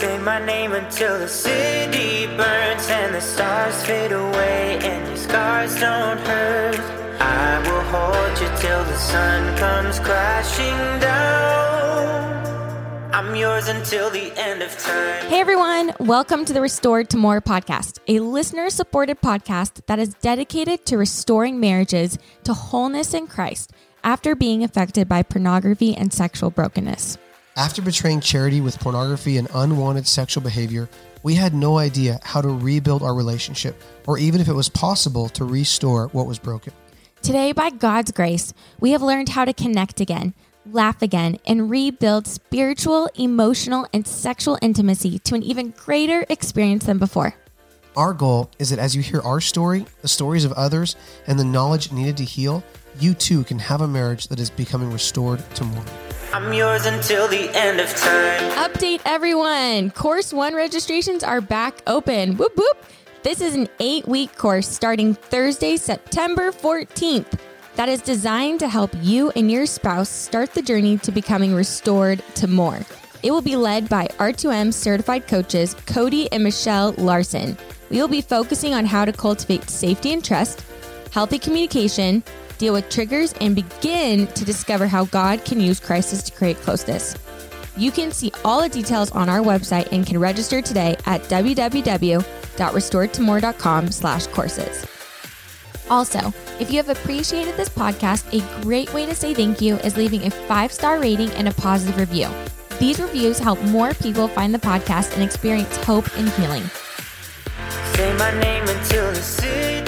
Say my name until the city burns and the stars fade away and your scars don't hurt. I will hold you till the sun comes crashing down. I'm yours until the end of time. Hey everyone, welcome to the Restored to More podcast, a listener supported podcast that is dedicated to restoring marriages to wholeness in Christ after being affected by pornography and sexual brokenness. After betraying charity with pornography and unwanted sexual behavior, we had no idea how to rebuild our relationship or even if it was possible to restore what was broken. Today, by God's grace, we have learned how to connect again, laugh again, and rebuild spiritual, emotional, and sexual intimacy to an even greater experience than before. Our goal is that as you hear our story, the stories of others, and the knowledge needed to heal, you too can have a marriage that is becoming restored to more. I'm yours until the end of time. Update everyone! Course 1 registrations are back open. Whoop whoop! This is an eight week course starting Thursday, September 14th that is designed to help you and your spouse start the journey to becoming restored to more. It will be led by R2M certified coaches Cody and Michelle Larson. We will be focusing on how to cultivate safety and trust, healthy communication, deal with triggers, and begin to discover how God can use crisis to create closeness. You can see all the details on our website and can register today at www.restoredtomore.com slash courses. Also, if you have appreciated this podcast, a great way to say thank you is leaving a five-star rating and a positive review. These reviews help more people find the podcast and experience hope and healing. Say my name until the city.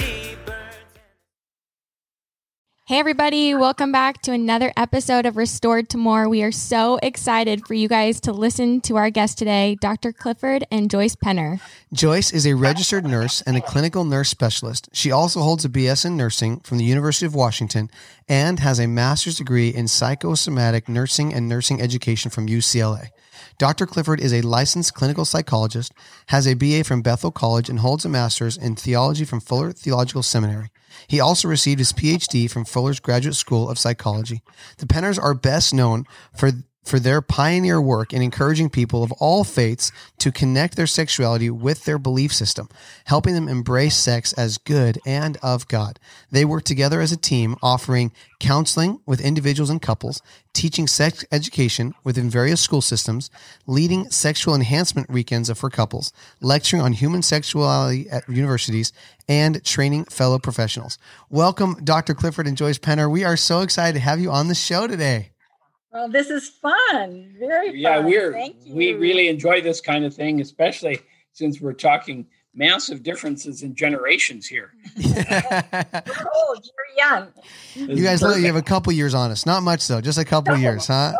Hey, everybody, welcome back to another episode of Restored to More. We are so excited for you guys to listen to our guest today, Dr. Clifford and Joyce Penner. Joyce is a registered nurse and a clinical nurse specialist. She also holds a BS in nursing from the University of Washington and has a master's degree in psychosomatic nursing and nursing education from UCLA. Dr. Clifford is a licensed clinical psychologist, has a BA from Bethel College, and holds a master's in theology from Fuller Theological Seminary. He also received his PhD from Fuller's Graduate School of Psychology. The Penners are best known for for their pioneer work in encouraging people of all faiths to connect their sexuality with their belief system, helping them embrace sex as good and of God. They work together as a team, offering counseling with individuals and couples, teaching sex education within various school systems, leading sexual enhancement weekends for couples, lecturing on human sexuality at universities, and training fellow professionals. Welcome, Dr. Clifford and Joyce Penner. We are so excited to have you on the show today. Well, this is fun. Very yeah we're Thank you. we really enjoy this kind of thing especially since we're talking massive differences in generations here You're old. You're young. You guys look, you have a couple years on us. Not much though, just a couple years, huh?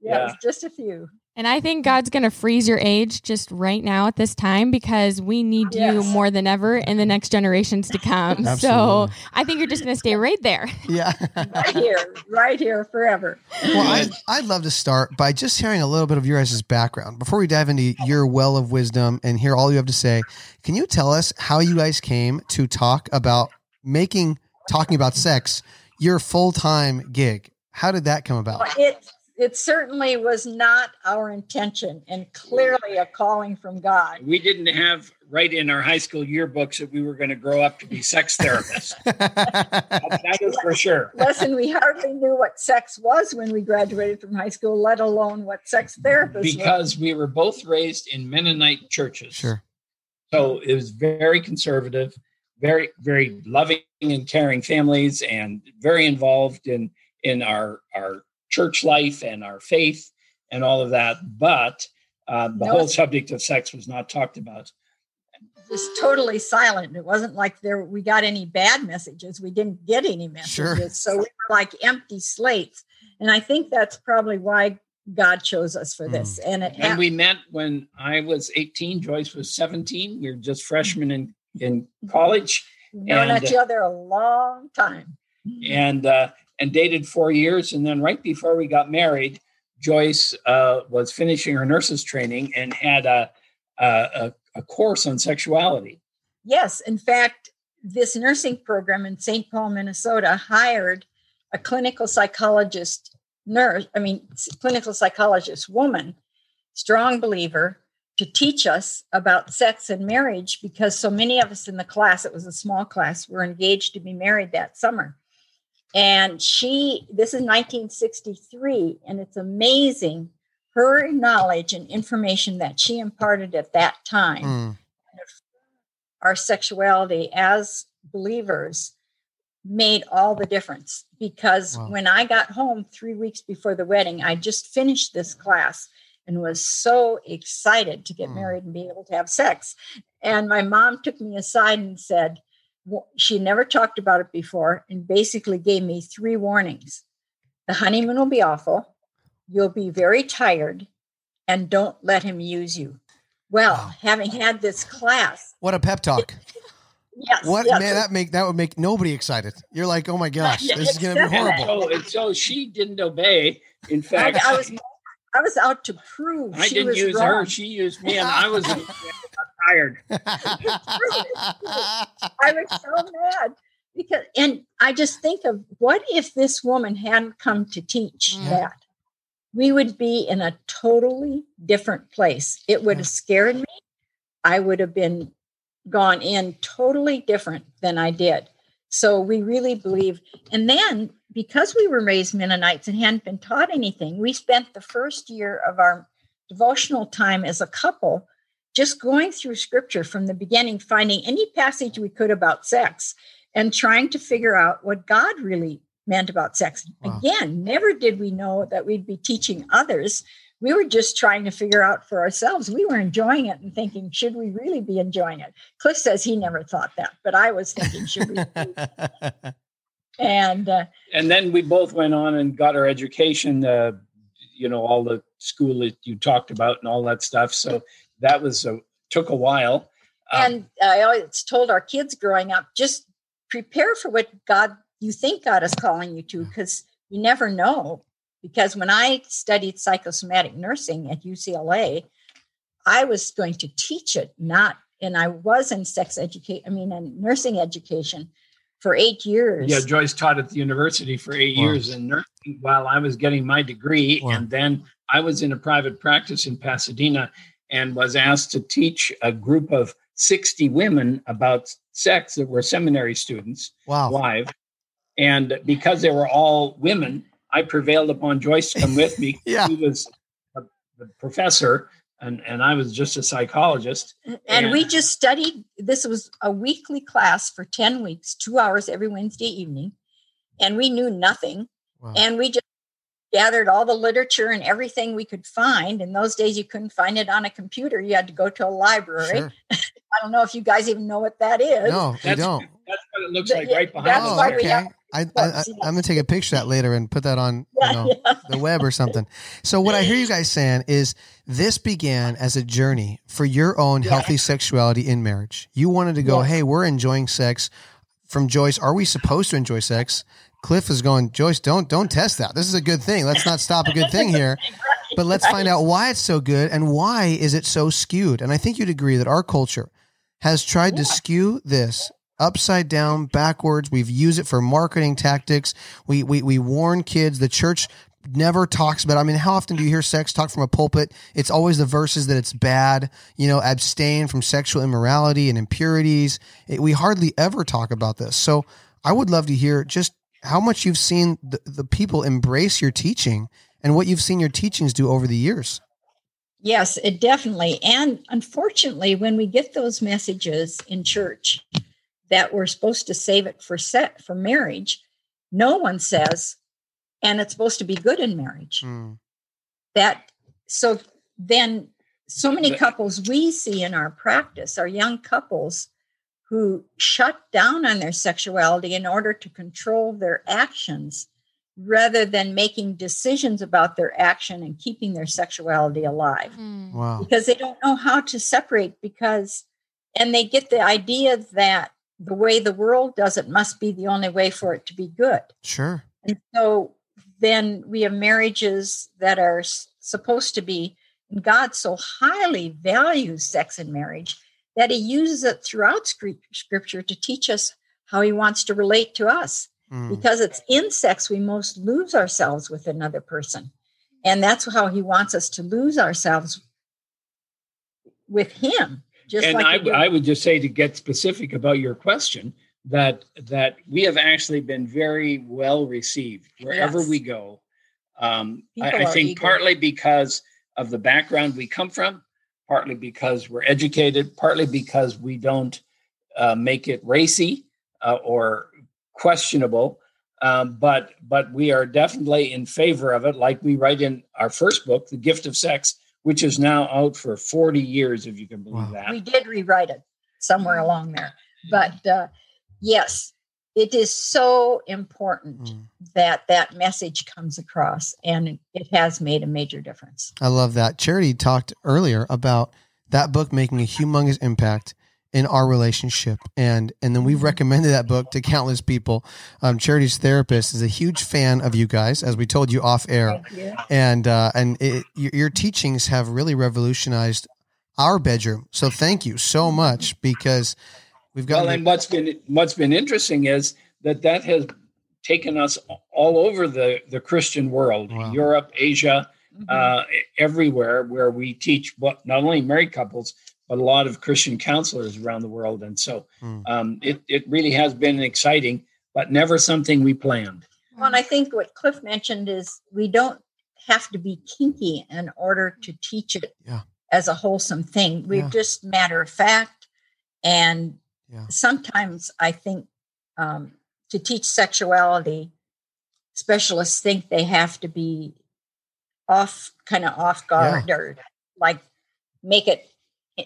Yeah, Yeah. just a few. And I think God's going to freeze your age just right now at this time because we need you more than ever in the next generations to come. So I think you're just going to stay right there. Yeah. Right here, right here, forever. Well, I'd, I'd love to start by just hearing a little bit of your guys' background. Before we dive into your well of wisdom and hear all you have to say, can you tell us how you guys came to talk about making talking about sex your full time gig? How did that come about? It it certainly was not our intention, and clearly a calling from God. we didn't have right in our high school yearbooks that we were going to grow up to be sex therapists that, that is for sure Listen, we hardly knew what sex was when we graduated from high school, let alone what sex therapists were. because we were both raised in mennonite churches sure. so it was very conservative very very loving and caring families and very involved in in our our church life and our faith and all of that but uh, the No, whole subject of sex was not talked about just totally silent. It wasn't like there we got any bad messages. We didn't get any messages. Sure. So we were like empty slates. And I think that's probably why God chose us for this. And it and we met when i was 18 joyce was 17 we were just freshmen in in college known and- each other a long time. and uh, and dated four years and then right before we got married joyce uh, was finishing her nurses training and had a a, a, course on sexuality Yes, in fact, this nursing program in St. Paul, Minnesota hired a clinical psychologist nurse, I mean, clinical psychologist woman, strong believer to teach us about sex and marriage because so many of us in the class, it was a small class, were engaged to be married that summer. And she, this is 1963, and it's amazing her knowledge and information that she imparted at that time. Mm. Our sexuality as believers made all the difference because Wow. when I got home three weeks before the wedding, I just finished this class and was so excited to get Mm. married and be able to have sex. And my mom took me aside and said, she never talked about it before and basically gave me three warnings. The honeymoon will be awful. You'll be very tired and don't let him use you. Well, Wow. having had this class, What a pep talk. yes, What yes, man that make that would make nobody excited. You're like, "Oh my gosh, this is going to be horrible." So, and so she didn't obey. In I, fact, I was I was out to prove I she didn't was use wrong. her. She used me, and I was tired. I was so mad because, and I just think of what if this woman hadn't come to teach Mm. that? We would be in a totally different place. It would have scared me. I would have been gone in totally different than I did. So we really believe. And then because we were raised Mennonites and hadn't been taught anything, we spent the first year of our devotional time as a couple just going through scripture from the beginning, finding any passage we could about sex and trying to figure out what God really meant about sex. Wow. Again, never did we know that we'd be teaching others. We were just trying to figure out for ourselves. We were enjoying it and thinking, should we really be enjoying it? Cliff says he never thought that, but I was thinking, should we? And uh, And then we both went on and got our education. Uh, you know, all the school that you talked about and all that stuff. So that was a, took a while. Um, and I always told our kids growing up, just prepare for what God you think God is calling you to, because you never know. Because when I studied psychosomatic nursing at UCLA, I was going to teach it, not, and I was in sex education, I mean, in nursing education for eight years. Yeah, Joyce taught at the university for eight Wow. years in nursing while I was getting my degree. Wow. And then I was in a private practice in Pasadena and was asked to teach a group of 60 women about sex that were seminary students wow. live. And because they were all women, I prevailed upon Joyce to come with me. Yeah. She was a, the professor, and, and I was just a psychologist. and we And- just studied this was a weekly class for 10 weeks two hours every wednesday evening and we knew nothing Wow. and we just gathered all the literature and everything we could find in those days you couldn't find it on a computer you had to go to a library Sure. i don't know if you guys even know what that is No, we That's, don't. that's what it looks like yeah, right behind that's us oh, why there. we okay. have I, I, I, I'm gonna take a picture of that later and put that on you know, yeah. the web or something. So what I hear you guys saying is this began as a journey for your own Yeah. healthy sexuality in marriage. You wanted to go, Yes. hey, we're enjoying sex. From Joyce, are we supposed to enjoy sex? Cliff is going, Joyce, don't don't test that. This is a good thing. Let's not stop a good thing here. But let's find out why it's so good and why is it so skewed. And I think you'd agree that our culture has tried to skew this upside down, backwards. We've used it for marketing tactics. We we we warn kids. The church never talks about. I mean, how often do you hear sex talk from a pulpit? It's always the verses that it's bad. You know, abstain from sexual immorality and impurities. It, we hardly ever talk about this. So I would love to hear just how much you've seen the, the people embrace your teaching and what you've seen your teachings do over the years. Yes, it definitely. And unfortunately, when we get those messages in church that we're supposed to save it for set for marriage, no one says, and it's supposed to be good in marriage. Mm, That so then so many couples we see in our practice are young couples who shut down on their sexuality in order to control their actions rather than making decisions about their action and keeping their sexuality alive hmm. wow. because they don't know how to separate because and they get the idea that the way the world does it must be the only way for it to be good Sure. and so then we have marriages that are s- supposed to be god so highly values sex and marriage that he uses it throughout scripture to teach us how he wants to relate to us Mm, because it's in sex we most lose ourselves with another person and that's how he wants us to lose ourselves with him. Just and like I, I would just say to get specific about your question that that we have actually been very well received wherever yes. we go. Um, I, I, think eager. partly because of the background we come from, partly because we're educated, partly because we don't uh, make it racy uh, or questionable. Um, but but we are definitely in favor of it, like we write in our first book, "The Gift of Sex," which is now out for forty years, if you can believe wow. that. We did rewrite it somewhere along there, but uh, yes, it is so important mm. that that message comes across, and it has made a major difference. I love that. Charity talked earlier about that book making a humongous impact in our relationship and and then we've mm-hmm. recommended that book to countless people um, charity's therapist is a huge fan of you guys as we told you off air and uh, and it, your teachings have really revolutionized our bedroom so thank you so much because we've got well and what's been what's been interesting is that that has taken us all over the the christian world wow. europe asia mm-hmm. uh, everywhere where we teach what not only married couples but a lot of Christian counselors around the world. And so mm. um, it, it really has been exciting, but never something we planned. Well, and I think what Cliff mentioned is we don't have to be kinky in order to teach it yeah. as a wholesome thing. We're yeah. just matter of fact. And yeah. sometimes I think um, to teach sexuality, specialists think they have to be off, kind of off guard or like make it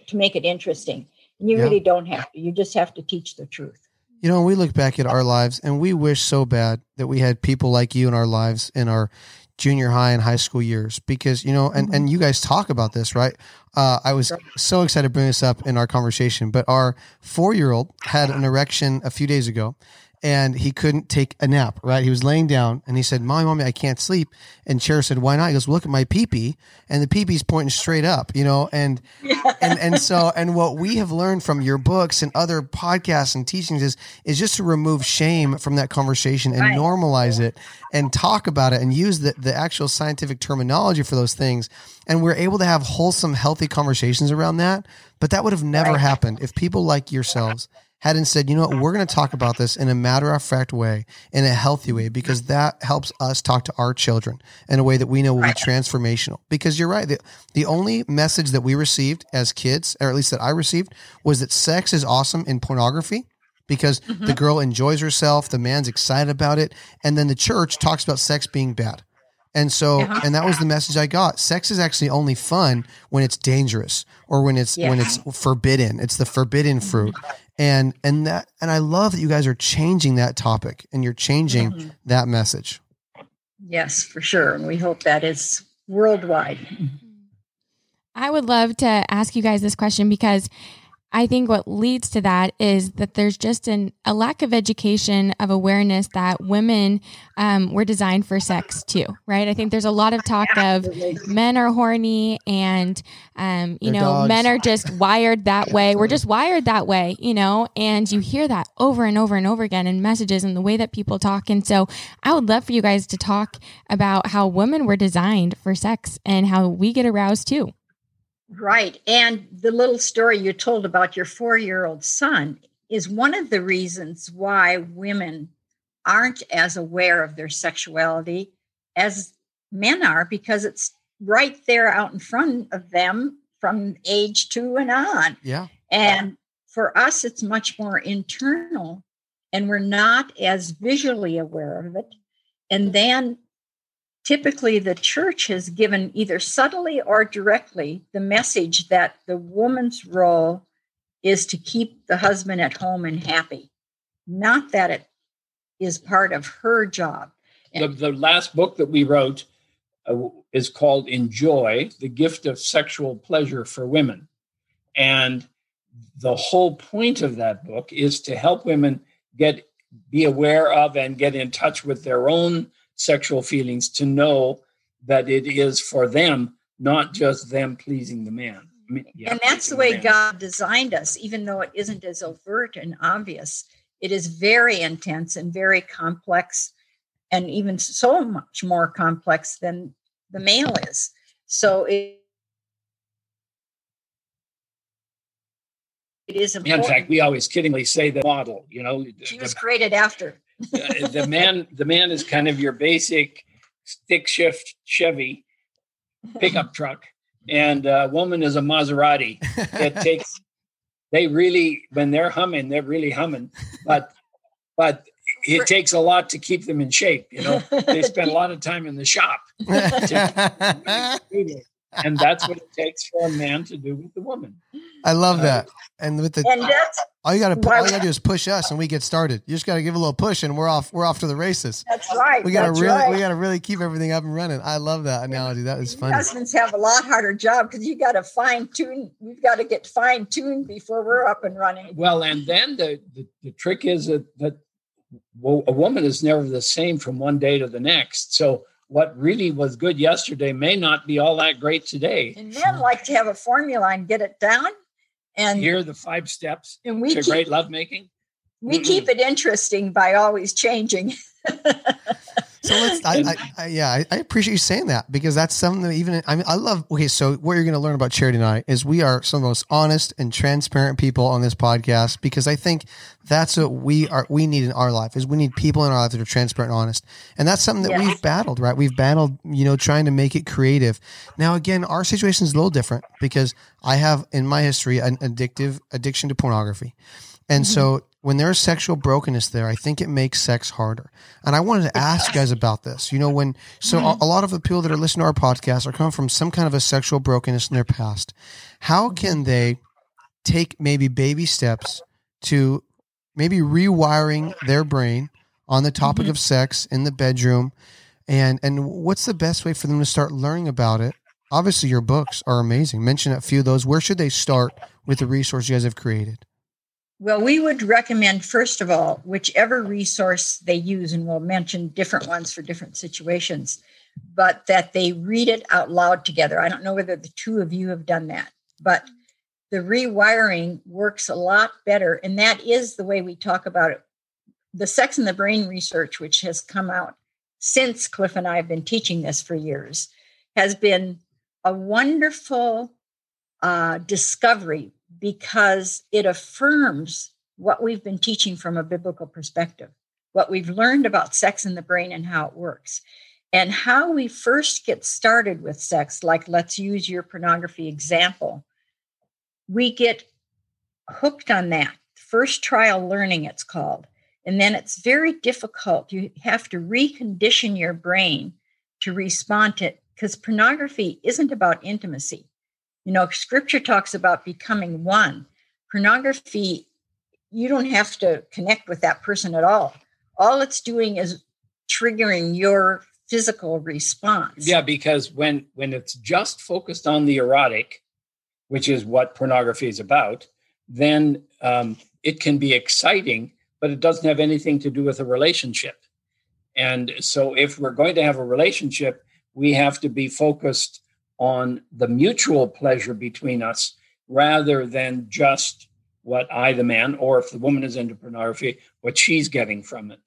to make it interesting. And you yeah. really don't have to. You just have to teach the truth. You know, we look back at our lives and we wish so bad that we had people like you in our lives in our junior high and high school years because you know and, mm-hmm. and you guys talk about this right? Uh, i was so excited to bring this up in our conversation but our four year old had an erection a few days ago and he couldn't take a nap, right? He was laying down and he said, Mommy, Mommy, I can't sleep. And Cher said, Why not? He goes, Look at my peepee. And the peepee's pointing straight up, you know? And, yeah. and, and so, and what we have learned from your books and other podcasts and teachings is, is just to remove shame from that conversation and right. normalize it and talk about it and use the, the actual scientific terminology for those things. And we're able to have wholesome, healthy conversations around that. But that would have never right. happened if people like yourselves hadn't said, you know what, we're going to talk about this in a matter of fact way, in a healthy way, because that helps us talk to our children in a way that we know will be transformational. Because you're right. The, the only message that we received as kids, or at least that I received, was that sex is awesome in pornography because mm-hmm. the girl enjoys herself, the man's excited about it, and then the church talks about sex being bad. And so, uh-huh. and that was the message I got. Sex is actually only fun when it's dangerous or when it's when it's forbidden. It's the forbidden fruit and and that and i love that you guys are changing that topic and you're changing mm-hmm. that message. Yes for sure. And we hope that is worldwide. I would love to ask you guys this question because I think what leads to that is that there's just an, a lack of education of awareness that women um, were designed for sex too, right? I think there's a lot of talk of men are horny and, um, you They're know, dogs. men are just wired that way. We're just wired that way, you know, and you hear that over and over and over again in messages and the way that people talk. And so I would love for you guys to talk about how women were designed for sex and how we get aroused too. Right. And the little story you told about your four year old son is one of the reasons why women aren't as aware of their sexuality as men are, because it's right there out in front of them from age two and on. Yeah. And for us, it's much more internal and we're not as visually aware of it. And then typically the church has given either subtly or directly the message that the woman's role is to keep the husband at home and happy, not that it is part of her job. The, the last book that we wrote uh, is called Enjoy the Gift of Sexual Pleasure for Women. And the whole point of that book is to help women get be aware of and get in touch with their own sexual feelings to know that it is for them, not just them pleasing the man. I mean, yeah, and that's the way the God designed us, even though it isn't as overt and obvious. It is very intense and very complex, and even so much more complex than the male is. So it is important. In fact, we always kiddingly say the model. You know, she was created after. Uh, the man the man is kind of your basic stick shift Chevy pickup truck, and a woman is a Maserati. that takes they really when they're humming, they're really humming, but but it takes a lot to keep them in shape. You know, they spend a lot of time in the shop, and that's what it takes for a man to do with the woman. I love uh, that. And with the and that's all you got to all you got to do is push us, and we get started. You just got to give a little push, and we're off. We're off to the races. that's right. We got to really right. we got to really keep everything up and running. I love that analogy. That is funny. Husbands have a lot harder job because you got to fine tune. We've got to get fine tuned before we're up and running. Well, and then the, the, the trick is that, that well, a woman is never the same from one day to the next. So what really was good yesterday may not be all that great today. And men like to have a formula and get it down. And Here are the five steps and we to keep, great lovemaking. we keep it interesting by always changing. So let's, I, I, I, yeah, I, I appreciate you saying that because that's something that even, I mean, I love, okay, so what you're going to learn about Charity and I is we are some of the most honest and transparent people on this podcast because I think that's what we are, we need in our life is we need people in our life that are transparent and honest. And that's something that Yes. we've battled, right? We've battled, you know, trying to make it creative. Now, again, our situation is a little different because I have in my history an addictive addiction to pornography. And so mm-hmm. When there's sexual brokenness there, I think it makes sex harder. And I wanted to ask you guys about this. You know, when so a, a lot of the people that are listening to our podcast are coming from some kind of a sexual brokenness in their past. How can they take maybe baby steps to maybe rewiring their brain on the topic mm-hmm. of sex in the bedroom? And and what's the best way for them to start learning about it? Obviously, your books are amazing. Mention a few of those. Where should they start with the resource you guys have created? Well, we would recommend, first of all, whichever resource they use, and we'll mention different ones for different situations, but that they read it out loud together. I don't know whether the two of you have done that, but the rewiring works a lot better. And that is the way we talk about it. The sex and the brain research, which has come out since Cliff and I have been teaching this for years, has been a wonderful uh, discovery because it affirms what we've been teaching from a biblical perspective, what we've learned about sex in the brain and how it works. And how we first get started with sex, like let's use your pornography example, we get hooked on that. First trial learning, it's called. And then it's very difficult. You have to recondition your brain to respond to it because pornography isn't about intimacy. You know, scripture talks about becoming one. Pornography, you don't have to connect with that person at all. All it's doing is triggering your physical response. Yeah, because when when it's just focused on the erotic, which is what pornography is about, then um, it can be exciting, but it doesn't have anything to do with a relationship. And so, if we're going to have a relationship, we have to be focused on the mutual pleasure between us rather than just what I, the man, or if the woman is into pornography, what she's getting from it.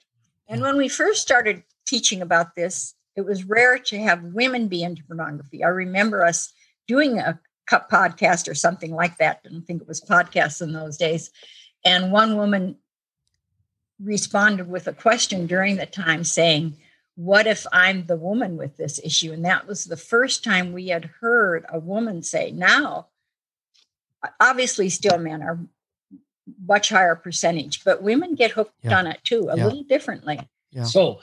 And when we first started teaching about this, it was rare to have women be into pornography. I remember us doing a podcast or something like that. I don't think it was podcasts in those days. And one woman responded with a question during the time saying, What if I'm the woman with this issue? And that was the first time we had heard a woman say, Now, obviously, still men are much higher percentage, but women get hooked Yeah. on it too, a Yeah. little differently. Yeah. So,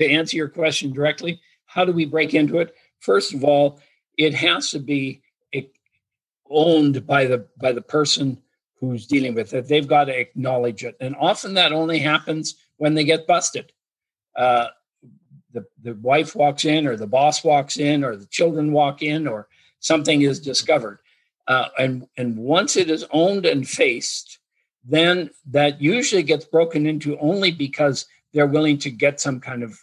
to answer your question directly, how do we break into it? First of all, it has to be owned by the by the person who's dealing with it. They've got to acknowledge it, and often that only happens when they get busted. Uh, the the wife walks in, or the boss walks in, or the children walk in, or something is discovered. Uh, and and once it is owned and faced, then that usually gets broken into only because they're willing to get some kind of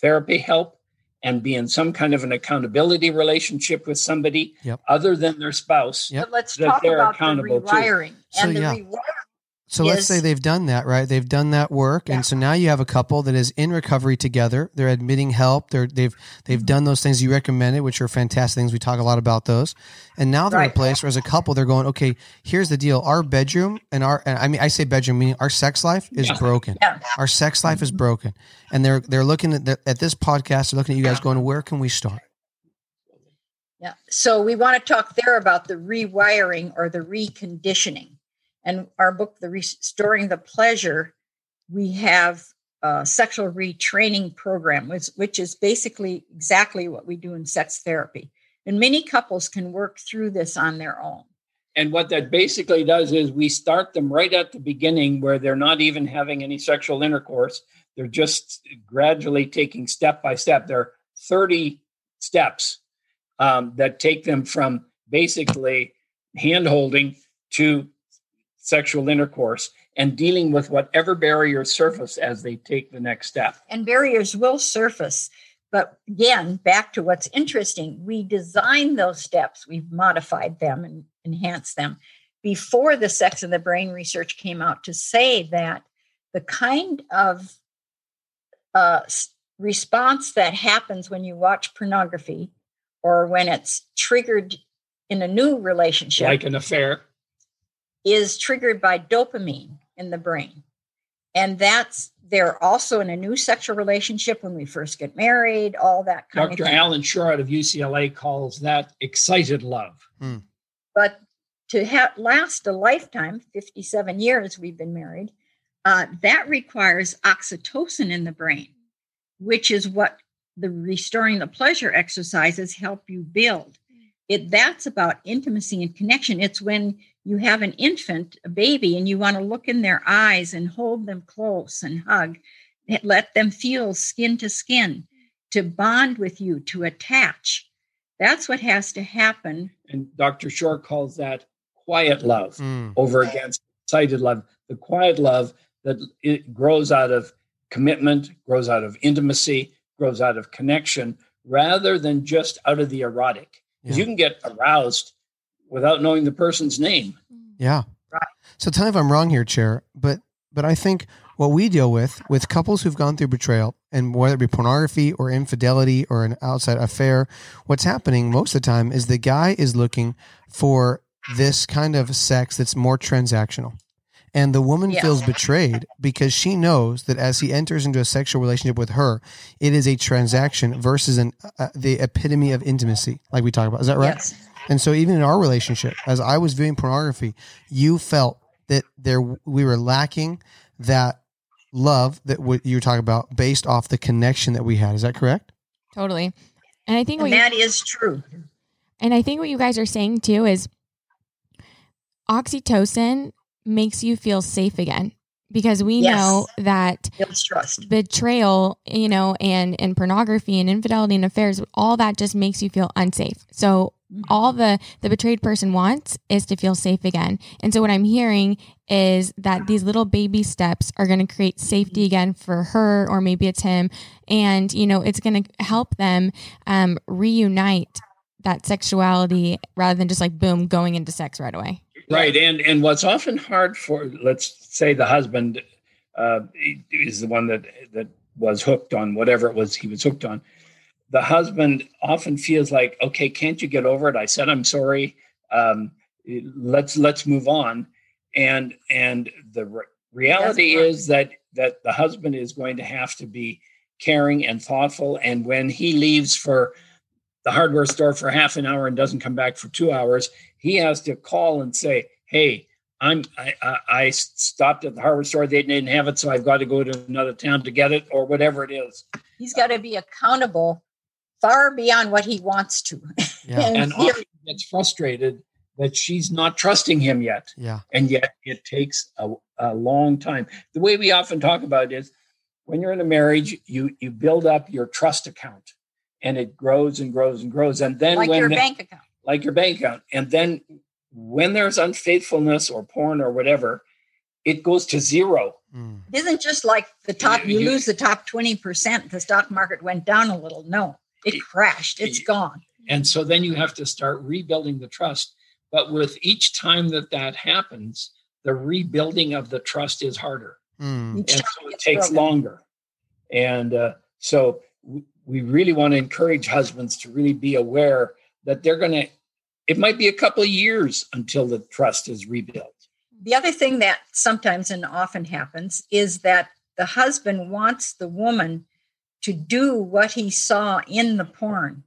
therapy help and be in some kind of an accountability relationship with somebody Yep. other than their spouse. Yep. But let's talk they're about the accountable too. rewiring. So, and the yeah. rewiring So let's say they've done that, right? They've done that work, Yeah. and so now you have a couple that is in recovery together. They're admitting help. They're they've they've Mm-hmm. done those things you recommended, which are fantastic things. We talk a lot about those, and now they're in a place where, as a couple, they're going, okay, here's the deal: our bedroom and our, and I mean, I say bedroom meaning our sex life is Yeah. broken. Yeah. Our sex life is broken, and they're they're looking at the, at this podcast. They're looking at you guys, going, where can we start? Yeah. So we want to talk there about the rewiring or the reconditioning. And our book, The Restoring the Pleasure, we have a sexual retraining program, which, which is basically exactly what we do in sex therapy. And many couples can work through this on their own. And what that basically does is we start them right at the beginning where they're not even having any sexual intercourse. They're just gradually taking step by step. There are 30 steps um, that take them from basically hand holding to sexual intercourse and dealing with whatever barriers surface as they take the next step. and barriers will surface. But again, back to what's interesting, we designed those steps, we've modified them and enhanced them before the sex and the brain research came out to say that the kind of uh, response that happens when you watch pornography or when it's triggered in a new relationship Like an affair. Is triggered by dopamine in the brain. And that's they're also in a new sexual relationship when we first get married, all that kind Dr. of thing. Dr. Allan Schore out of UCLA calls that excited love. But to have last a lifetime, 57 years we've been married, uh, that requires oxytocin in the brain, which is what the restoring the pleasure exercises help you build. It that's about intimacy and connection. It's when you have an infant, a baby, and you want to look in their eyes and hold them close and hug, let them feel skin to skin, to bond with you, to attach. That's what has to happen And Dr. Schore calls that quiet love. Mm. over against excited love. The quiet love that it grows out of commitment, grows out of intimacy, grows out of connection, rather than just out of the erotic. Because Yeah. you can get aroused without knowing the person's name. Yeah. Right. So tell me if I'm wrong here, Chair, but but I think what we deal with with couples who've gone through betrayal and whether it be pornography or infidelity or an outside affair, what's happening most of the time is the guy is looking for this kind of sex that's more transactional. And the woman Yeah. feels betrayed because she knows that as he enters into a sexual relationship with her, it is a transaction versus an uh, the epitome of intimacy, like we talk about. Is that right? Yes. And so even in our relationship, as I was viewing pornography, you felt that there we were lacking that love that what you were talking about based off the connection that we had. Is that correct? Totally. And I think what And you, that is true. and I think what you guys are saying too is oxytocin makes you feel safe again because we Yes. know that betrayal, you know, and and pornography and infidelity and affairs, all that just makes you feel unsafe. So all the the betrayed person wants is to feel safe again. And so what I'm hearing is that these little baby steps are going to create safety again for her or maybe it's him and you know, it's going to help them um reunite that sexuality rather than just like boom going into sex right away. Right. And and what's often hard for let's say the husband uh, is the one that that was hooked on whatever it was he was hooked on. The husband often feels like, okay, can't you get over it? I said I'm sorry. Um, let's let's move on. And and the re- reality is that that the husband is going to have to be caring and thoughtful. And when he leaves for the hardware store for half an hour and doesn't come back for two hours, he has to call and say, "Hey, I'm I, I, I stopped at the hardware store. They didn't have it, so I've got to go to another town to get it, or whatever it is." He's got to be accountable far beyond what he wants to. Yeah. And here- often gets frustrated that she's not trusting him yet, Yeah. and yet it takes a, a long time. The way we often talk about it is when you're in a marriage, you you build up your trust account, and it grows and grows and grows, and then like when your the- bank account. Like your bank account. And then when there's unfaithfulness or porn or whatever, it goes to zero. Mm. It isn't just like the top, you You- lose the top 20%, the stock market went down a little. No, it You- crashed. It's you- gone. And so then you have to start rebuilding the trust. But with each time that that happens, the rebuilding of the trust is harder. Mm. And so it takes longer. And uh, so we really want to encourage husbands to really be aware that they're going to, it might be a couple of years until the trust is rebuilt. The other thing that sometimes and often happens is that the husband wants the woman to do what he saw in the porn.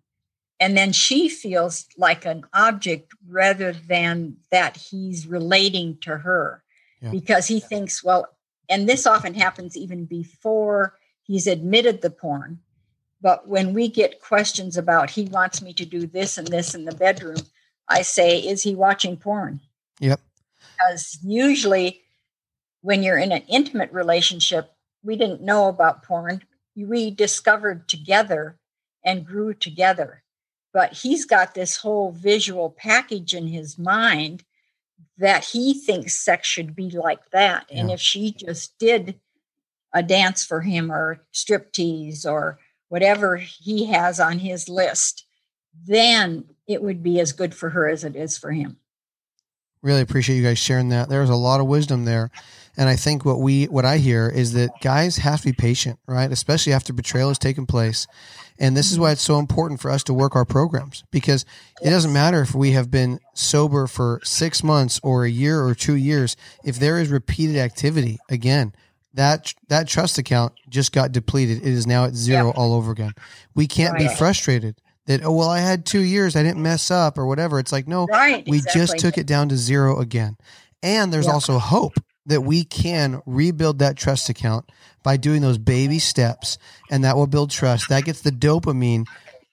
And then she feels like an object rather than that he's relating to her yeah. because he thinks, well, and this often happens even before he's admitted the porn. But when we get questions about he wants me to do this and this in the bedroom, I say, is he watching porn? Yep. Because usually when you're in an intimate relationship, we didn't know about porn. We discovered together and grew together. But he's got this whole visual package in his mind that he thinks sex should be like that. Yeah. And if she just did a dance for him or striptease or whatever he has on his list, then it would be as good for her as it is for him. Really appreciate you guys sharing that. There's a lot of wisdom there. And I think what we what I hear is that guys have to be patient, right? Especially after betrayal has taken place. And this is why it's so important for us to work our programs because it doesn't matter if we have been sober for 6 months or a year or 2 years if there is repeated activity again that that trust account just got depleted. It is now at zero yeah. all over again. We can't right. be frustrated that oh well I had 2 years I didn't mess up or whatever. It's like no, right, we exactly. just took it down to zero again. And there's yeah. also hope that we can rebuild that trust account by doing those baby steps and that will build trust that gets the dopamine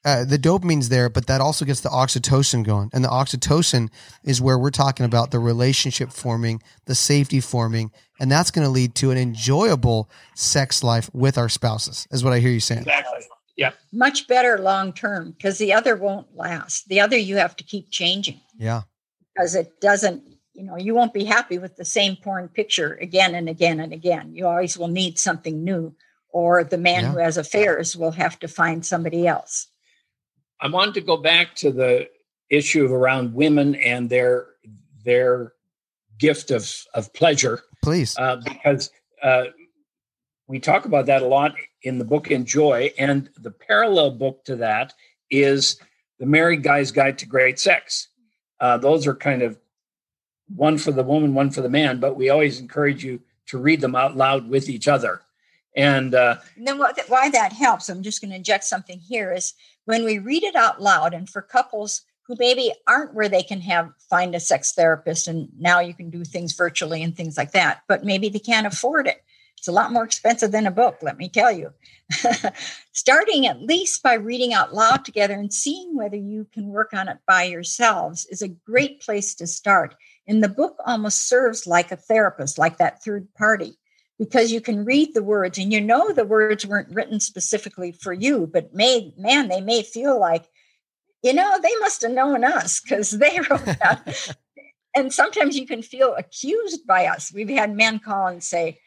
uh, the dopamine's there but that also gets the oxytocin going. And the oxytocin is where we're talking about the relationship forming the safety forming and that's going to lead to an enjoyable sex life with our spouses is what i hear you saying. Exactly. Yeah. Much better long term because the other won't last. The other you have to keep changing. Yeah. Because it doesn't you know you won't be happy with the same porn picture again and again and again. You always will need something new or the man yeah. who has affairs will have to find somebody else i wanted to go back to the issue of around women and their their gift of of pleasure please uh, because uh, we talk about that a lot in the book enjoy and the parallel book to that is the married guy's guide to great sex uh, those are kind of one for the woman, one for the man, but we always encourage you to read them out loud with each other. And, uh, then what, why that helps, I'm just going to inject something here is when we read it out loud, and for couples who maybe aren't where they can have find a sex therapist, and now you can do things virtually and things like that, but maybe they can't afford it. It's a lot more expensive than a book, let me tell you. Starting at least by reading out loud together and seeing whether you can work on it by yourselves is a great place to start. And the book almost serves like a therapist, like that third party, because you can read the words and you know the words weren't written specifically for you, but may, man, they may feel like, you know, they must have known us because they wrote that. and sometimes you can feel accused by us. We've had men call and say,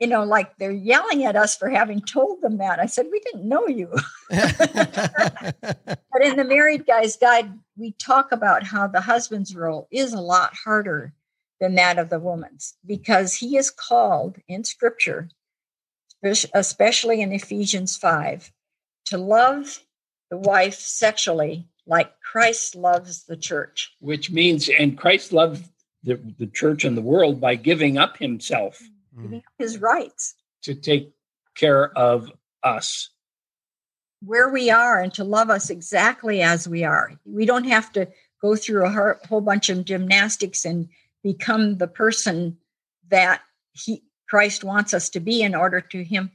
you know, like they're yelling at us for having told them that. I said, we didn't know you. but in the Married Guy's Guide, we talk about how the husband's role is a lot harder than that of the woman's because he is called in scripture, especially in Ephesians 5, to love the wife sexually like Christ loves the church. Which means, and Christ loved the, the church and the world by giving up himself mm. his rights to take care of us where we are and to love us exactly as we are. We don't have to go through a whole bunch of gymnastics and become the person that he Christ wants us to be in order to him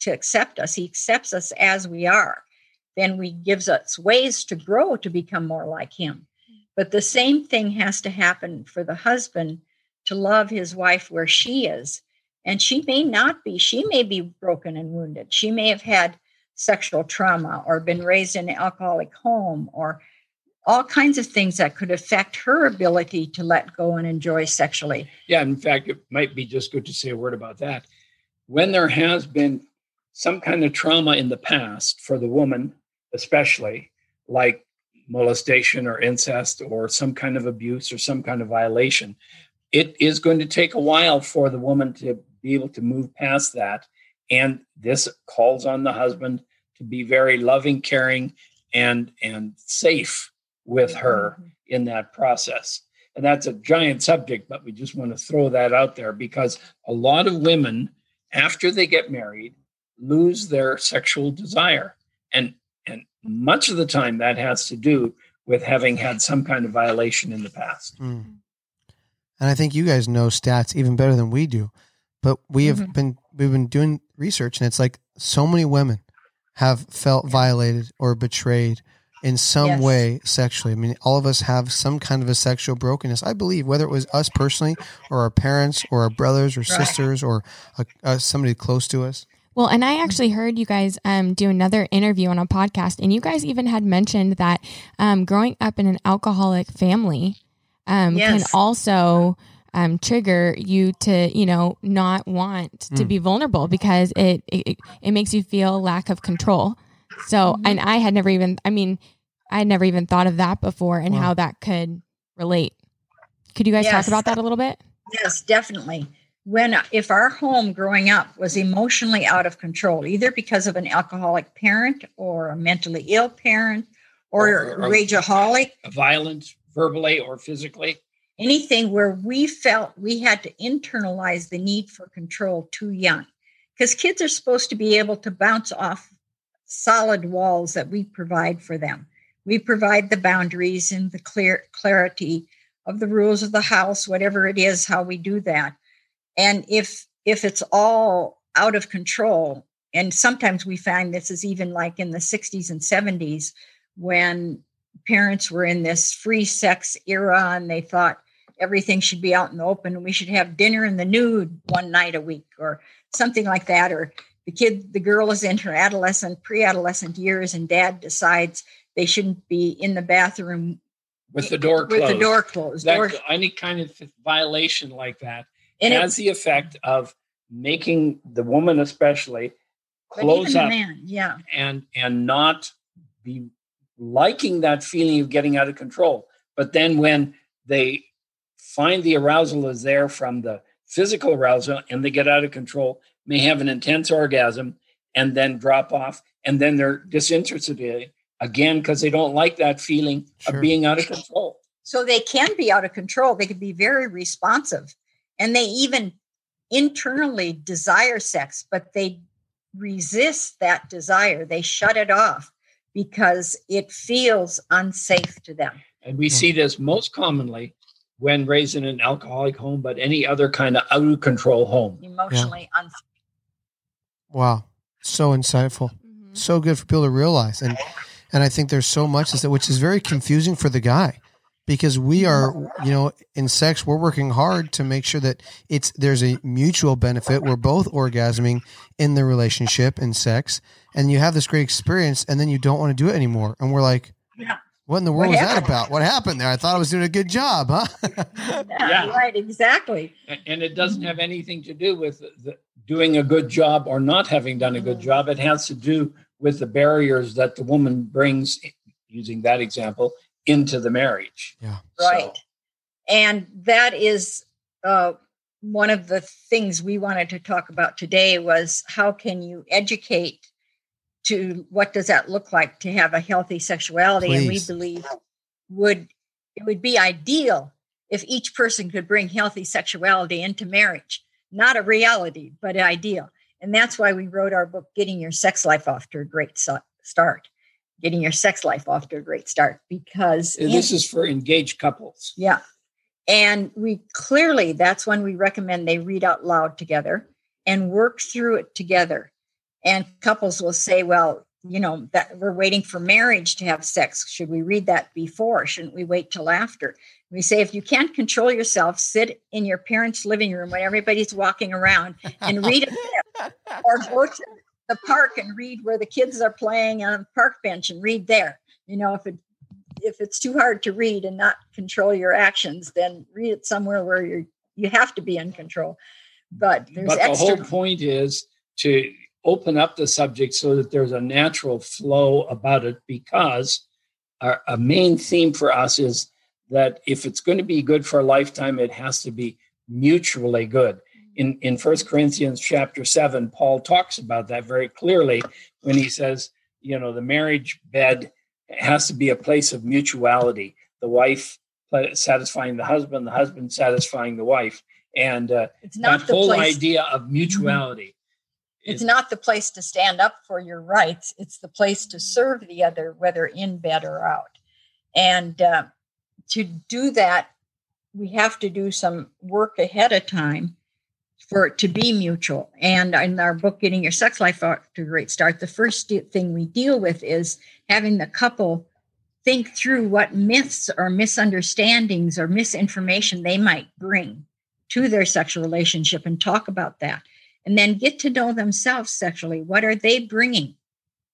to accept us. He accepts us as we are. Then we gives us ways to grow to become more like him. But the same thing has to happen for the husband to love his wife where she is and she may not be, she may be broken and wounded. She may have had sexual trauma or been raised in an alcoholic home or all kinds of things that could affect her ability to let go and enjoy sexually. Yeah, in fact, it might be just good to say a word about that. When there has been some kind of trauma in the past for the woman, especially like molestation or incest or some kind of abuse or some kind of violation, it is going to take a while for the woman to be able to move past that. And this calls on the husband to be very loving, caring, and and safe with her mm-hmm. in that process. And that's a giant subject, but we just want to throw that out there because a lot of women, after they get married, lose their sexual desire. And and much of the time that has to do with having had some kind of violation in the past. Mm. And I think you guys know stats even better than we do. But we have mm-hmm. been we've been doing research and it's like so many women have felt violated or betrayed in some yes. way sexually. I mean, all of us have some kind of a sexual brokenness. I believe whether it was us personally or our parents or our brothers or right. sisters or a, a, somebody close to us. Well, and I actually heard you guys um, do another interview on a podcast, and you guys even had mentioned that um, growing up in an alcoholic family um, yes. can also um, trigger you to, you know, not want to mm. be vulnerable because it, it it makes you feel lack of control. So, mm-hmm. and I had never even, I mean, I had never even thought of that before and wow. how that could relate. Could you guys yes. talk about that a little bit? Yes, definitely when if our home growing up was emotionally out of control either because of an alcoholic parent or a mentally ill parent or, or a rageaholic violent verbally or physically anything where we felt we had to internalize the need for control too young because kids are supposed to be able to bounce off solid walls that we provide for them. We provide the boundaries and the clear clarity of the rules of the house whatever it is how we do that. And if if it's all out of control and sometimes we find this is even like in the 60s and 70s when parents were in this free sex era and they thought everything should be out in the open and we should have dinner in the nude one night a week or something like that or the kid the girl is in her adolescent pre-adolescent years and dad decides they shouldn't be in the bathroom with the door closed. with the door closed. that, or, any kind of violation like that and has it, the effect of making the woman especially close up man, yeah. and and not be liking that feeling of getting out of control. But then when they find the arousal is there from the physical arousal and they get out of control may have an intense orgasm and then drop off and then they're disinterested again because they don't like that feeling sure. of being out of control so they can be out of control they can be very responsive and they even internally desire sex, but they resist that desire. They shut it off because it feels unsafe to them. And we see this most commonly when raised in an alcoholic home, but any other kind of out of control home. Emotionally yeah. unsafe. Wow. So insightful. Mm-hmm. So good for people to realize. And and I think there's so much that which is very confusing for the guy because we are, you know, in sex, we're working hard to make sure that it's there's a mutual benefit. We're both orgasming in the relationship in sex, and you have this great experience, and then you don't want to do it anymore, and we're like, yeah. What in the world was that about? What happened there? I thought I was doing a good job, huh? yeah, yeah, right, exactly. And it doesn't have anything to do with the, doing a good job or not having done a good job. It has to do with the barriers that the woman brings, using that example, into the marriage. Yeah. Right. So. And that is uh, one of the things we wanted to talk about today was how can you educate to what does that look like to have a healthy sexuality Please. and we believe would it would be ideal if each person could bring healthy sexuality into marriage not a reality but ideal and that's why we wrote our book getting your sex life off to a great start getting your sex life off to a great start because this in, is for engaged couples. Yeah. And we clearly, that's when we recommend they read out loud together and work through it together. And couples will say, well, you know, that we're waiting for marriage to have sex. Should we read that before? Shouldn't we wait till after? We say, if you can't control yourself, sit in your parents' living room when everybody's walking around and read it or go to the park and read where the kids are playing on a park bench and read there. You know, if it if it's too hard to read and not control your actions, then read it somewhere where you you have to be in control. But there's but extra- the whole point is to open up the subject so that there's a natural flow about it because our, a main theme for us is that if it's going to be good for a lifetime, it has to be mutually good. In in First Corinthians chapter seven, Paul talks about that very clearly when he says, you know, the marriage bed has to be a place of mutuality. The wife satisfying the husband, the husband satisfying the wife, and uh, that whole place- idea of mutuality. It's not the place to stand up for your rights. It's the place to serve the other, whether in bed or out. And uh, to do that, we have to do some work ahead of time for it to be mutual. And in our book, Getting Your Sex Life Off to a Great Start, the first thing we deal with is having the couple think through what myths or misunderstandings or misinformation they might bring to their sexual relationship and talk about that and then get to know themselves sexually. What are they bringing?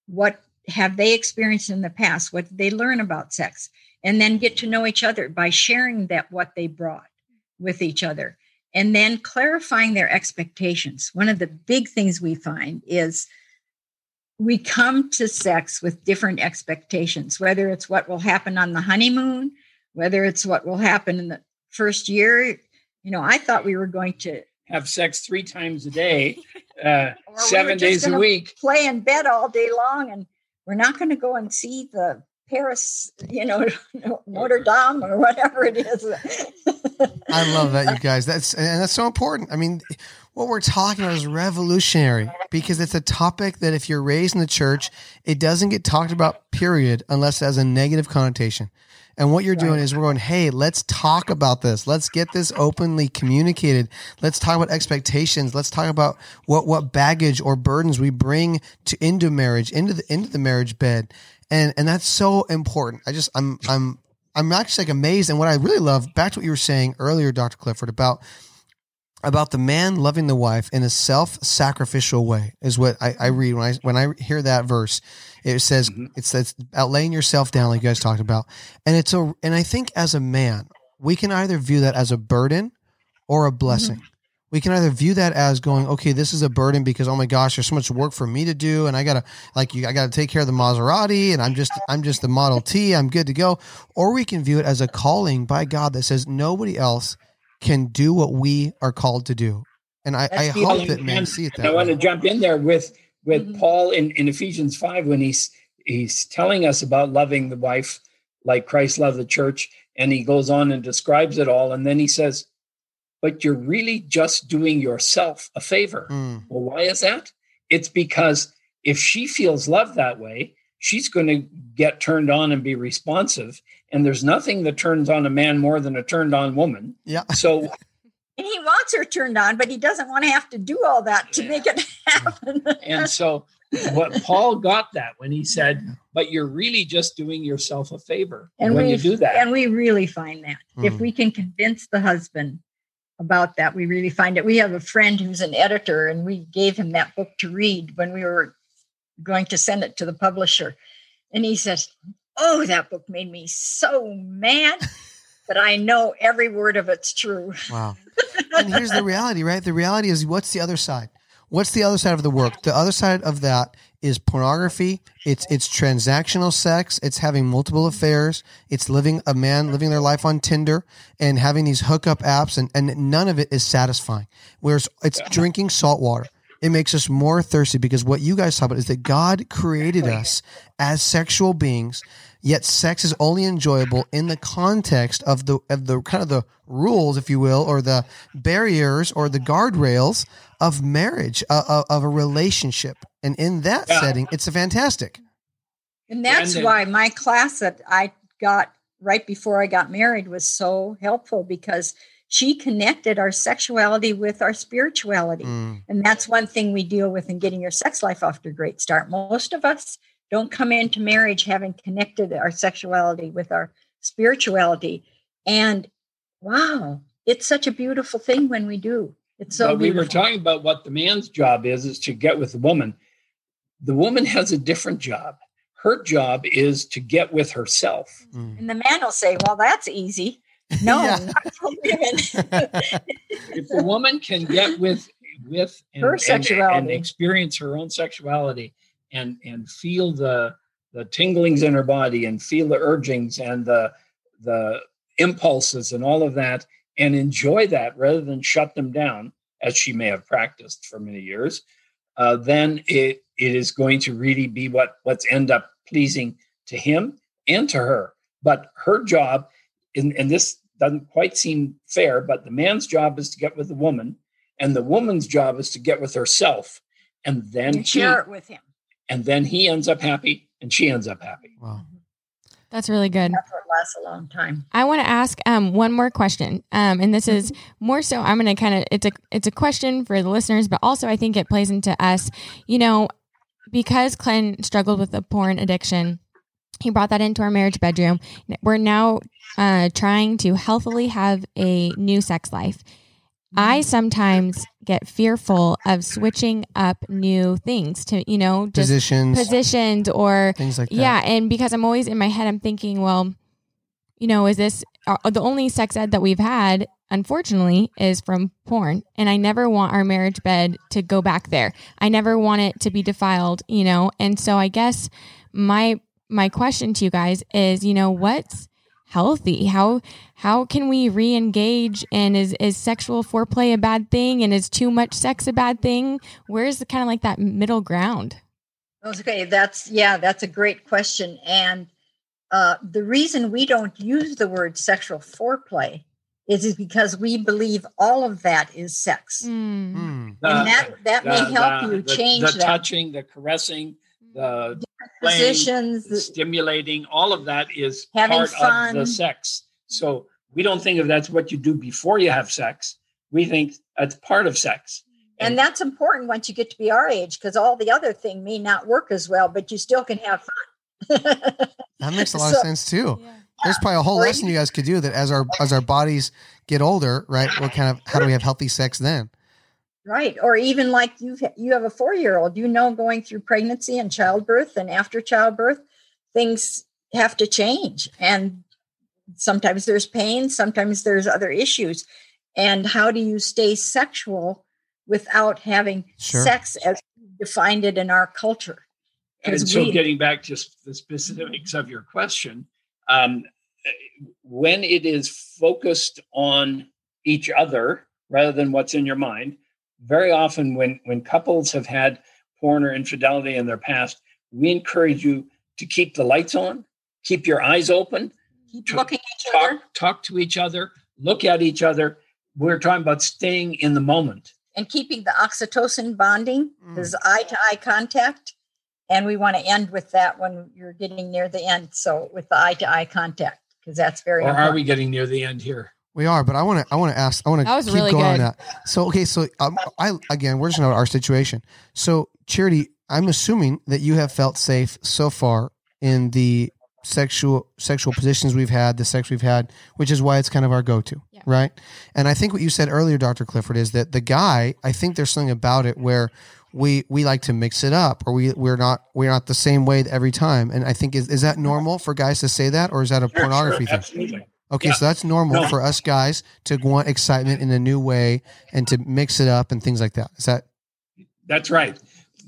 What have they experienced in the past? What did they learn about sex? And then get to know each other by sharing that what they brought with each other. And then clarifying their expectations. One of the big things we find is we come to sex with different expectations, whether it's what will happen on the honeymoon, whether it's what will happen in the first year. You know, I thought we were going to have sex three times a day, uh, Or we seven days a week. play in bed all day long and we're not going to go and see the Paris, you know, Notre Dame or whatever it is. I love that, you guys. That's and that's so important. I mean, what we're talking about is revolutionary because it's a topic that if you're raised in the church, it doesn't get talked about. Period, unless it has a negative connotation. And what you're doing is we're going, hey, let's talk about this. Let's get this openly communicated. Let's talk about expectations. Let's talk about what what baggage or burdens we bring to into marriage, into the into the marriage bed. And and that's so important. I just I'm I'm I'm actually like amazed. And what I really love, back to what you were saying earlier, Dr. Clifford, about about the man loving the wife in a self-sacrificial way is what I, I read when I when I hear that verse. It says Mhm. it says about laying yourself down, like you guys talked about, and it's a and I think as a man, we can either view that as a burden or a blessing. We can either view that as going, okay, this is a burden because oh my gosh, there's so much work for me to do, and I gotta like you, I gotta take care of the Maserati, and I'm just I'm just the Model T, I'm good to go. Or we can view it as a calling by God that says nobody else can do what we are called to do. And I, I hope that men see it And I that want to jump in there with with Mhm. Paul in, in Ephesians five when he's he's telling us about loving the wife like Christ loved the church, and he goes on and describes it all, and then he says, "But you're really just doing yourself a favor." Mm, Well, why is that? It's because if she feels loved that way, she's going to get turned on and be responsive. And there's nothing that turns on a man more than a turned on woman. yeah. So And he wants her turned on, but he doesn't want to have to do all that to Yeah. make it happen. and so what Paul got that when he said, but you're really just doing yourself a favor and when we you do that. and we really find that if Mm. we can convince the husband about that we really find it we have a friend who's an editor and we gave him that book to read when we were going to send it to the publisher and he says oh that book made me so mad but i know every word of it's true Wow. and here's the reality, right? The reality is what's the other side? What's the other side of the work? The other side of that is pornography. It's it's transactional sex. It's having multiple affairs. It's living a man living their life on Tinder and having these hookup apps and, and none of it is satisfying. Whereas it's drinking salt water. It makes us more thirsty because what you guys talk about is that God created us as sexual beings, yet sex is only enjoyable in the context of the of the kind of the rules, if you will, or the barriers or the guardrails of marriage, uh, uh, of a relationship. And in that Yeah. setting, it's a fantastic. and that's And then- why my class that i got right before i got married was so helpful because she connected our sexuality with our spirituality Mm, And that's one thing we deal with in getting your sex life off to a great start. Most of us don't come into marriage having connected our sexuality with our spirituality. And wow, it's such a beautiful thing when we do. It's so but we were talking about what the man's job is, is to get with the woman. The woman has a different job. Her job is to get with herself. mm. and the man will say, Well, that's easy. No, Yeah. not for women. if a woman can get with with and, Her and- sexuality. and, experience her own sexuality and and feel the the tinglings in her body and feel the urgings and the the impulses and all of that and enjoy that rather than shut them down, as she may have practiced for many years, uh, then it it is going to really be what what's end up pleasing to him and to her. But her job, and, and this doesn't quite seem fair, but the man's job is to get with the woman, and the woman's job is to get with herself, and then and share it with him. And then he ends up happy, and she ends up happy. Wow. That's really good. That's what lasts a long time. I want to ask um, one more question, um, and this is more so. I'm going to kind of it's a it's a question for the listeners, but also I think it plays into us. You know, because Glenn struggled with a porn addiction, he brought that into our marriage bedroom. We're now uh, trying to healthily have a new sex life. I sometimes get fearful of switching up new things to, you know, just Positions, positions or things like that. yeah, and because I'm always in my head, I'm thinking, well, you know, is this uh, the only sex ed that we've had? Unfortunately, is from porn, and I never want our marriage bed to go back there. I never want it to be defiled, you know. And so, I guess my my question to you guys is, you know, what's healthy? How how can we re-engage? And is is sexual foreplay a bad thing? And is too much sex a bad thing? Where's the kind of like that middle ground? Okay, that's yeah, that's a great question. And uh, the reason we don't use the word sexual foreplay is, is because we believe all of that is sex. Mm. Mm. and that that may help the- you the- change the that. touching, the caressing, the playing, positions. the stimulating, all of that is Having part of the sex. So we don't think of that's what you do before you have sex. We think that's part of sex. and that's important once you get to be our age because all the other thing may not work as well, but you still can have fun. That makes a lot So- of sense too. There's probably a whole Or lesson you guys could do that as our as our bodies get older, right? What kind of how do we have healthy sex then? Right. Or even like you you have a 4-year-old, you know going through pregnancy and childbirth and after childbirth things have to change and sometimes there's pain, sometimes there's other issues. And how do you stay sexual without having Sure. sex as defined it in our culture? And 'Cause so, we- getting back to the specifics of your question, um, when it is focused on each other rather than what's in your mind, very often when when couples have had porn or infidelity in their past, we encourage you to keep the lights on, keep your eyes open, Keep to looking at each other talk talk to each other, look at each other. We're talking about staying in the moment. and keeping the oxytocin bonding Mm. is eye to eye contact. And we want to end with that when you're getting near the end. So with the eye to eye contact, because that's very Or are we getting near the end here? We are, but I want to. I want to ask. I want to keep really going on that. So okay, so um, I again, we're just about our situation. So Charity, I'm assuming that you have felt safe so far in the sexual sexual positions we've had, the sex we've had, which is why it's kind of our go to, Yeah. right? And I think what you said earlier, Doctor Clifford, is that the guy. I think there's something about it where we we like to mix it up, or we we're not we're not the same way every time. And I think is is that normal for guys to say that, or is that a Sure, pornography sure, thing? absolutely. Okay, Yeah. so that's normal No. for us guys to want excitement in a new way and to mix it up and things like that. Is that That's right.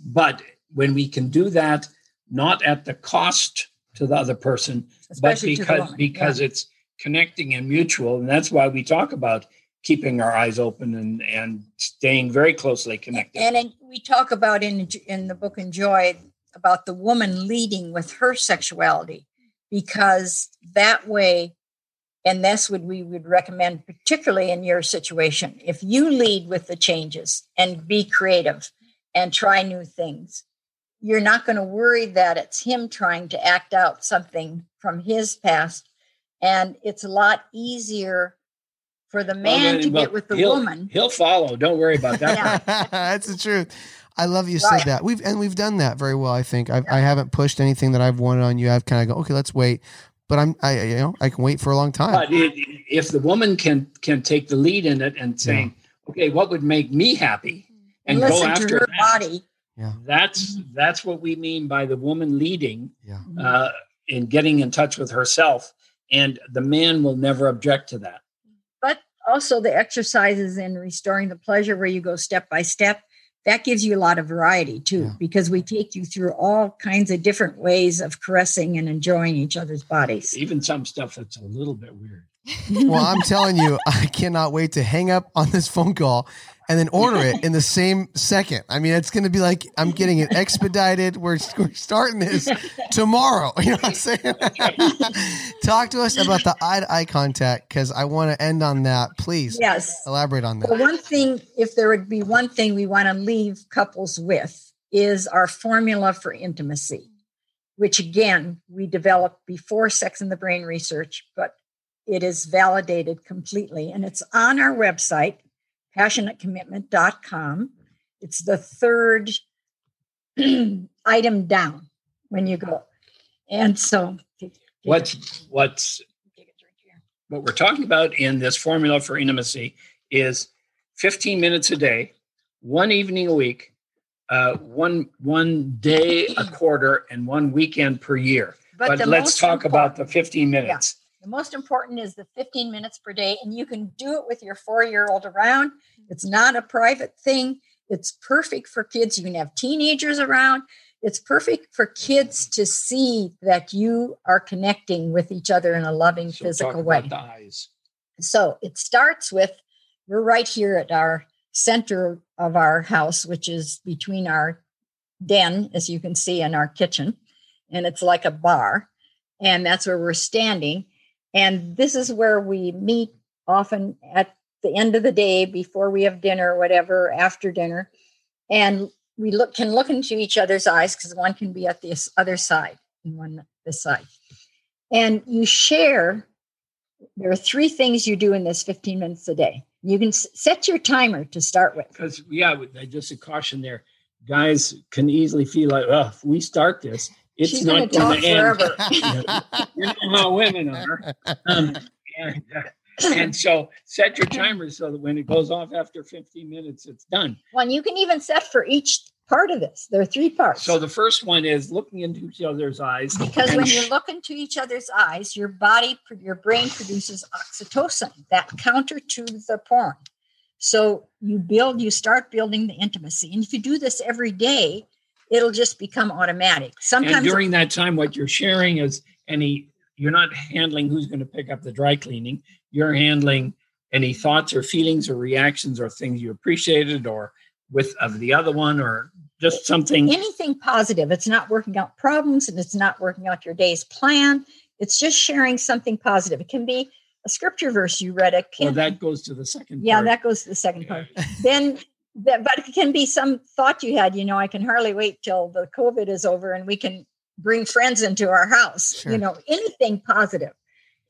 But when we can do that, not at the cost to the other person, Especially but because woman, because yeah. it's connecting and mutual, and that's why we talk about keeping our eyes open and and staying very closely connected. And in, we talk about in in the book Enjoy about the woman leading with her sexuality, because that way, and that's what we would recommend, particularly in your situation. If you lead with the changes and be creative and try new things, you're not going to worry that it's him trying to act out something from his past, and it's a lot easier for the man Well, to well, get with the he'll- woman. He'll follow. Don't worry about that. Yeah. that's the truth. I love you Right. said that. We've and we've done that very well. I think I've, I haven't pushed anything that I've wanted on you. I've kind of go okay, let's wait. But I'm I you know I can wait for a long time. But it, if the woman can can take the lead in it and saying, "Okay, what would make me happy?" and go after to her that, body. Yeah, that's that's what we mean by the woman leading yeah. uh, in getting in touch with herself, and the man will never object to that. but also the exercises in restoring the pleasure where you go step by step that gives you a lot of variety too Yeah. because we take you through all kinds of different ways of caressing and enjoying each other's bodies Even some stuff that's a little bit weird. Well, I'm telling you, I cannot wait to hang up on this phone call and then order it in the same second. I mean, it's going to be like I'm getting it expedited. We're, we're starting this tomorrow. You know what I'm saying? Talk to us about the eye to eye contact because I want to end on that. Please Yes. elaborate on that. The one thing, if there would be one thing we want to leave couples with, is our formula for intimacy, which again, we developed before Sex in the Brain research, but it is validated completely. And it's on our website, passionatecommitment.com. It's the third item down when you go. And so, What's what's what we're talking about in this formula for intimacy is 15 minutes a day, one evening a week, uh, one one day a quarter, and one weekend per year. But, the let's talk about the 15 minutes. The most important is the 15 minutes per day, and you can do it with your four year old around. It's not a private thing. It's perfect for kids. You can have teenagers around. It's perfect for kids to see that you are connecting with each other in a loving, So physical way. So it starts with we're right here at our center of our house, which is between our den, as you can see, and our kitchen. And it's like a bar. And that's where we're standing. And this is where we meet often at the end of the day before we have dinner whatever, after dinner. And we look can look into each other's eyes because one can be at this other side and one this side. And you share there are three things you do in this 15 minutes a day. You can set your timer to start with. Because yeah, just a caution there. Guys can easily feel like, oh, if we start this, it's She's not going to end. you know how women are. Um, and, uh, and so set your timer so that when it goes off after 15 minutes, it's done. One you can even set for each part of this. There are three parts. So the first one is looking into each other's eyes. because when you look into each other's eyes, your body, your brain produces oxytocin, that counter to the porn. So you build, you start building the intimacy. And if you do this every day, it'll just become automatic. and Sometimes during that time, what you're sharing is any, you're not handling who's going to pick up the dry cleaning. You're handling any thoughts or feelings or reactions or things you appreciated or with of the other one or just something. anything positive. It's not working out problems and it's not working out your day's plan. It's just sharing something positive. It can be a scripture verse you read. It Well, can, that goes to the second yeah, part. that goes to the second part. then, that, but it can be some thought you had. You know, I can hardly wait till the COVID is over and we can bring friends into our house. Sure. You know, anything positive.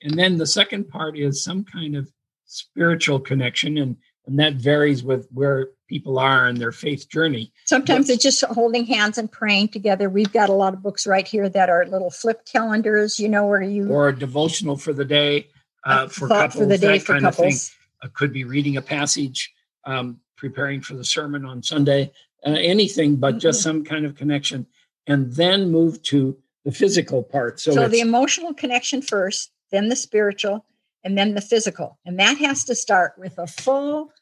And then the second part is some kind of spiritual connection, and, and that varies with where people are in their faith journey. Sometimes Yes. it's just holding hands and praying together. We've got a lot of books right here that are little flip calendars. You know, where you Or a devotional for the day uh, for couples, for the day that for kind of thing. couples. Uh, could be reading a passage, um, preparing for the sermon on Sunday, uh, anything but just Mhm. some kind of connection, and then move to the physical part. So, So, the emotional connection first, then the spiritual, and then the physical. And that has to start with a full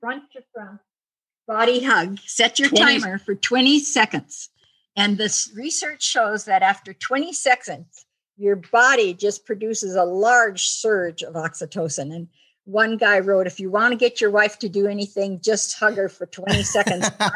front to front body hug. Set your 20 timer for 20 seconds. And this research shows that after 20 seconds, your body just produces a large surge of oxytocin. And one guy wrote, if you want to get your wife to do anything, just hug her for 20 seconds. Because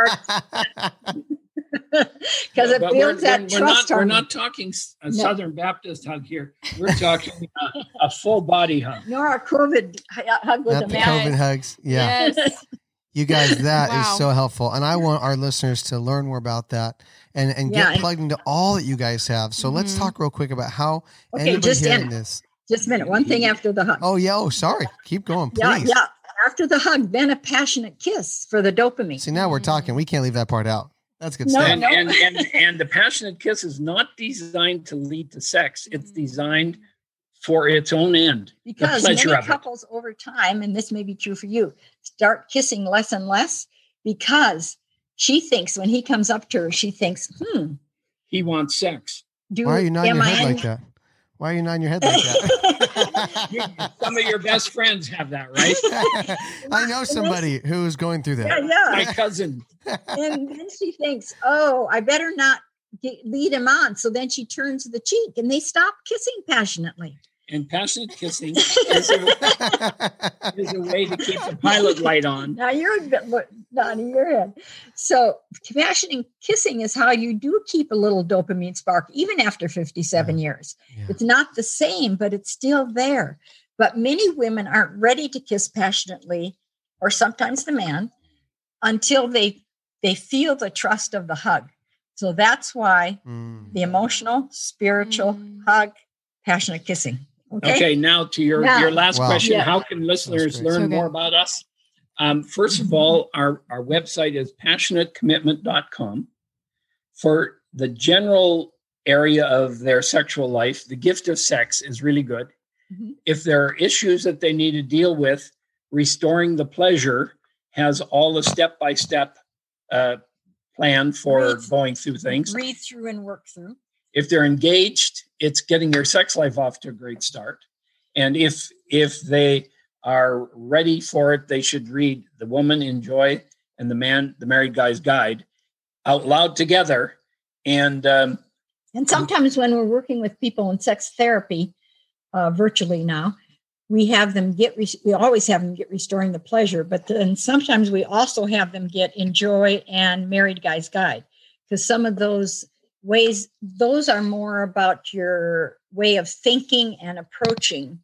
it but we're, builds that we're, we're not, trust we're not talking s- a No. Southern Baptist hug here. We're talking a, a full body hug. Nor a COVID hug with Not a the mask. COVID hugs. Yeah. Yes. You guys, that is Wow. so helpful. And I want our listeners to learn more about that and, and Yeah, get and- plugged into all that you guys have. So let's Mhm. talk real quick about how Okay, anybody just hearing in- this. Just a minute. One thing after the hug. Oh, yeah. Oh, sorry. Keep going, yeah, please. yeah. yeah. After the hug, then a passionate kiss for the dopamine. See, now we're talking. We can't leave that part out. That's good No, stuff. and, no. and, and and the passionate kiss is not designed to lead to sex. It's designed for its own end. because many of it. couples over time, and this may be true for you, start kissing less and less because she thinks when he comes up to her, she thinks, hmm, He wants sex. do Why are you nodding am your I head in- like that? Why are you nodding your head like that? Some of your best friends have that, right? I know somebody who is going through that. Yeah, that. My cousin. and then she thinks, oh, I better not get, lead him on. So then she turns the cheek and they stop kissing passionately. And passionate kissing is a, is a way to keep the pilot light on. Now you're a bit look- nodding your head. So passionate kissing is how you do keep a little dopamine spark even after 57 years. Yeah. It's not the same, but it's still there. But many women aren't ready to kiss passionately, or sometimes the man, until they they feel the trust of the hug. So that's why Mm. the emotional, spiritual Mm. hug, passionate kissing. Okay. Okay, now to your, Now- your last Wow. question. Yeah. How can listeners learn So more about us? Um, first of all, our, our website is passionatecommitment.com. For the general area of their sexual life, the gift of sex is really good. Mhm. If there are issues that they need to deal with, restoring the pleasure has all the step by step plan for Read- going through things. Read through and work through. If they're engaged it's getting their sex life off to a great start and if if they are ready for it they should read the woman enjoy and the man the married guy's guide out loud together and um, And sometimes when we're working with people in sex therapy, uh, virtually now, we have them get, we always have them get restoring the pleasure, but then sometimes we also have them get enjoy and married guy's guide. Because some of those ways, those are more about your way of thinking and approaching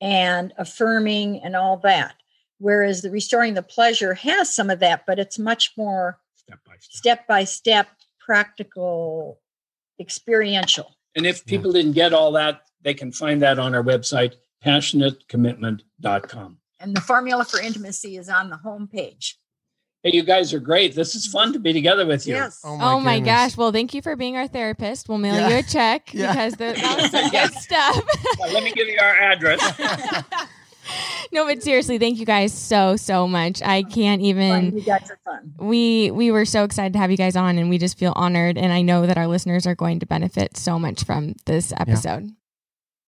and affirming and all that. Whereas the restoring the pleasure has some of that, but it's much more step by step step by step, practical, experiential. and if people didn't get all that they can find that on our website passionatecommitment.com And the formula for intimacy is on the home page. Hey you guys are great this is fun to be together with you Yes. Oh, oh my, goodness. gosh. Well, thank you for being our therapist. We'll mail Yeah. you a check Yeah. because the, that was some good stuff. Now, let me give you our address no, but seriously, thank you guys so, so much. I can't Fun. even. You guys are fun. We we were so excited to have you guys on, and we just feel honored. And I know that our listeners are going to benefit so much from this episode.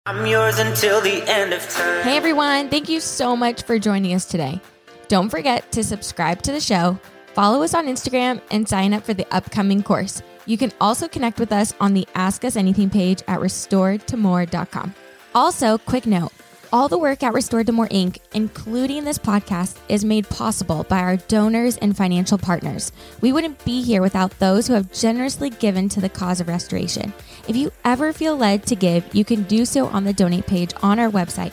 I'm yours until the end of time. Hey everyone, thank you so much for joining us today. Don't forget to subscribe to the show, follow us on Instagram, and sign up for the upcoming course. You can also connect with us on the Ask Us Anything page at restoredtomore.com. Also, quick note all the work at Restored to More Inc., including this podcast, is made possible by our donors and financial partners. We wouldn't be here without those who have generously given to the cause of restoration. If you ever feel led to give, you can do so on the donate page on our website.